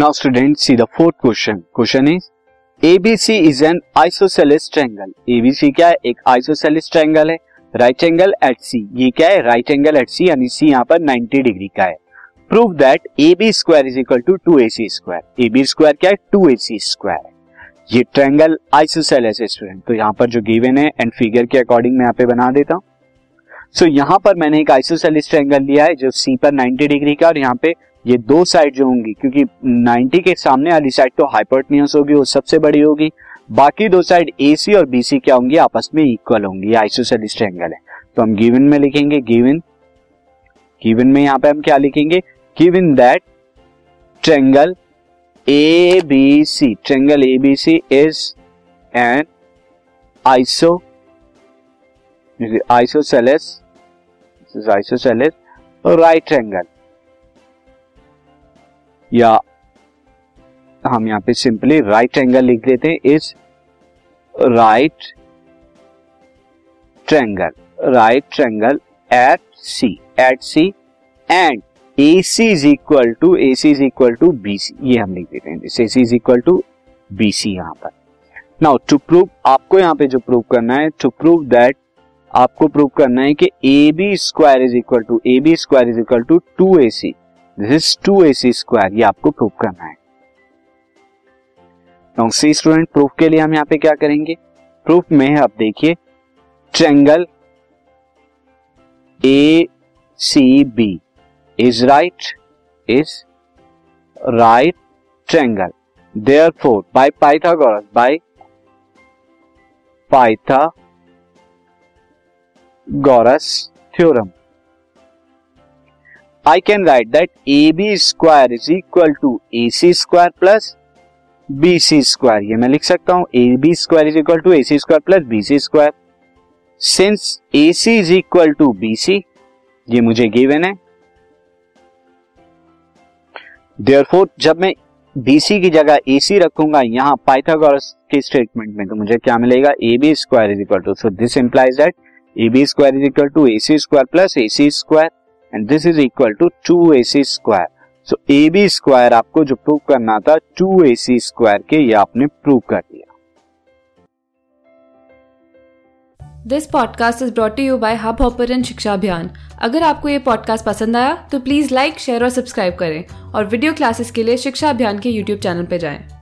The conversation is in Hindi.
Now student see the fourth question question is ABC is an isosceles triangle ABC क्या है? एक आइसोसेलेस ट्रायंगल है. राइट एंगल एट सी ये क्या है? राइट एंगल एट सी यानी सी यहाँ पर 90 डिग्री का है. Prove that A B square is equal to two A C square A B square क्या है? टू ए सी स्क्वायर ये ट्रायंगल आइसोसेलेस है स्टूडेंट तो यहाँ पर जो गिवन है एंड फिगर के अकॉर्डिंग मैं यहाँ पे बना देता हूँ. सो so, यहाँ पर मैंने एक आइसोसेलिस ट्रायंगल लिया है जो सी पर 90 डिग्री का और यहाँ पे ये दो साइड जो होंगी, क्योंकि 90 के सामने वाली साइड तो हाइपोटेन्यूज होगी, वो सबसे बड़ी होगी। बाकी दो साइड ए सी और बी सी क्या होंगी? आपस में इक्वल होंगी आइसोसेलिस ट्रायंगल है। तो हम गिवन में लिखेंगे गिवन गिवन में यहाँ पे हम क्या लिखेंगे? Given that triangle A B C triangle A B C is an iso isosceles isosceles right triangle या हम यहाँ पे सिंपली राइट एंगल लिख देते हैं is right triangle right triangle at C at C and A C is equal to A C is equal to B C ये हम लिख देते हैं A C is equal to B C यहाँ पर। नाउ टू प्रूव आपको यहाँ पे जो प्रूव करना है टू प्रूव दैट आपको प्रूव करना है कि A B square is equal to A B square is equal to two A C this is two A C square ये आपको प्रूव करना है। सी स्टूडेंट प्रूफ के लिए हम यहाँ पे क्या करेंगे? प्रूफ में आप देखिए triangle A C B is right is right triangle therefore by Pythagoras by Pythagoras theorem I can write that A B square is equal to A C square plus B C square ये मैं लिख सकता हूँ A B square is equal to A C square plus B C square since A C is equal to B C ये मुझे गिवन है। देयरफॉर जब मैं बीसी की जगह ए सी रखूँगा, यहाँ पाइथागोरस के स्टेटमेंट में तो मुझे क्या मिलेगा? A B square is equal to so this implies that A B square is equal to A C square plus A C square and this is equal to two A C square so A B square आपको जो प्रूव करना था टू ए सी स्क्वायर के ये आपने प्रूव कर दिया। This podcast is brought you by Hubhopper Shiksha Abhiyan अगर आपको ये पॉडकास्ट पसंद आया तो प्लीज़ लाइक शेयर और सब्सक्राइब करें। और वीडियो क्लासेस के लिए शिक्षा अभियान के यूट्यूब चैनल पर जाएँ।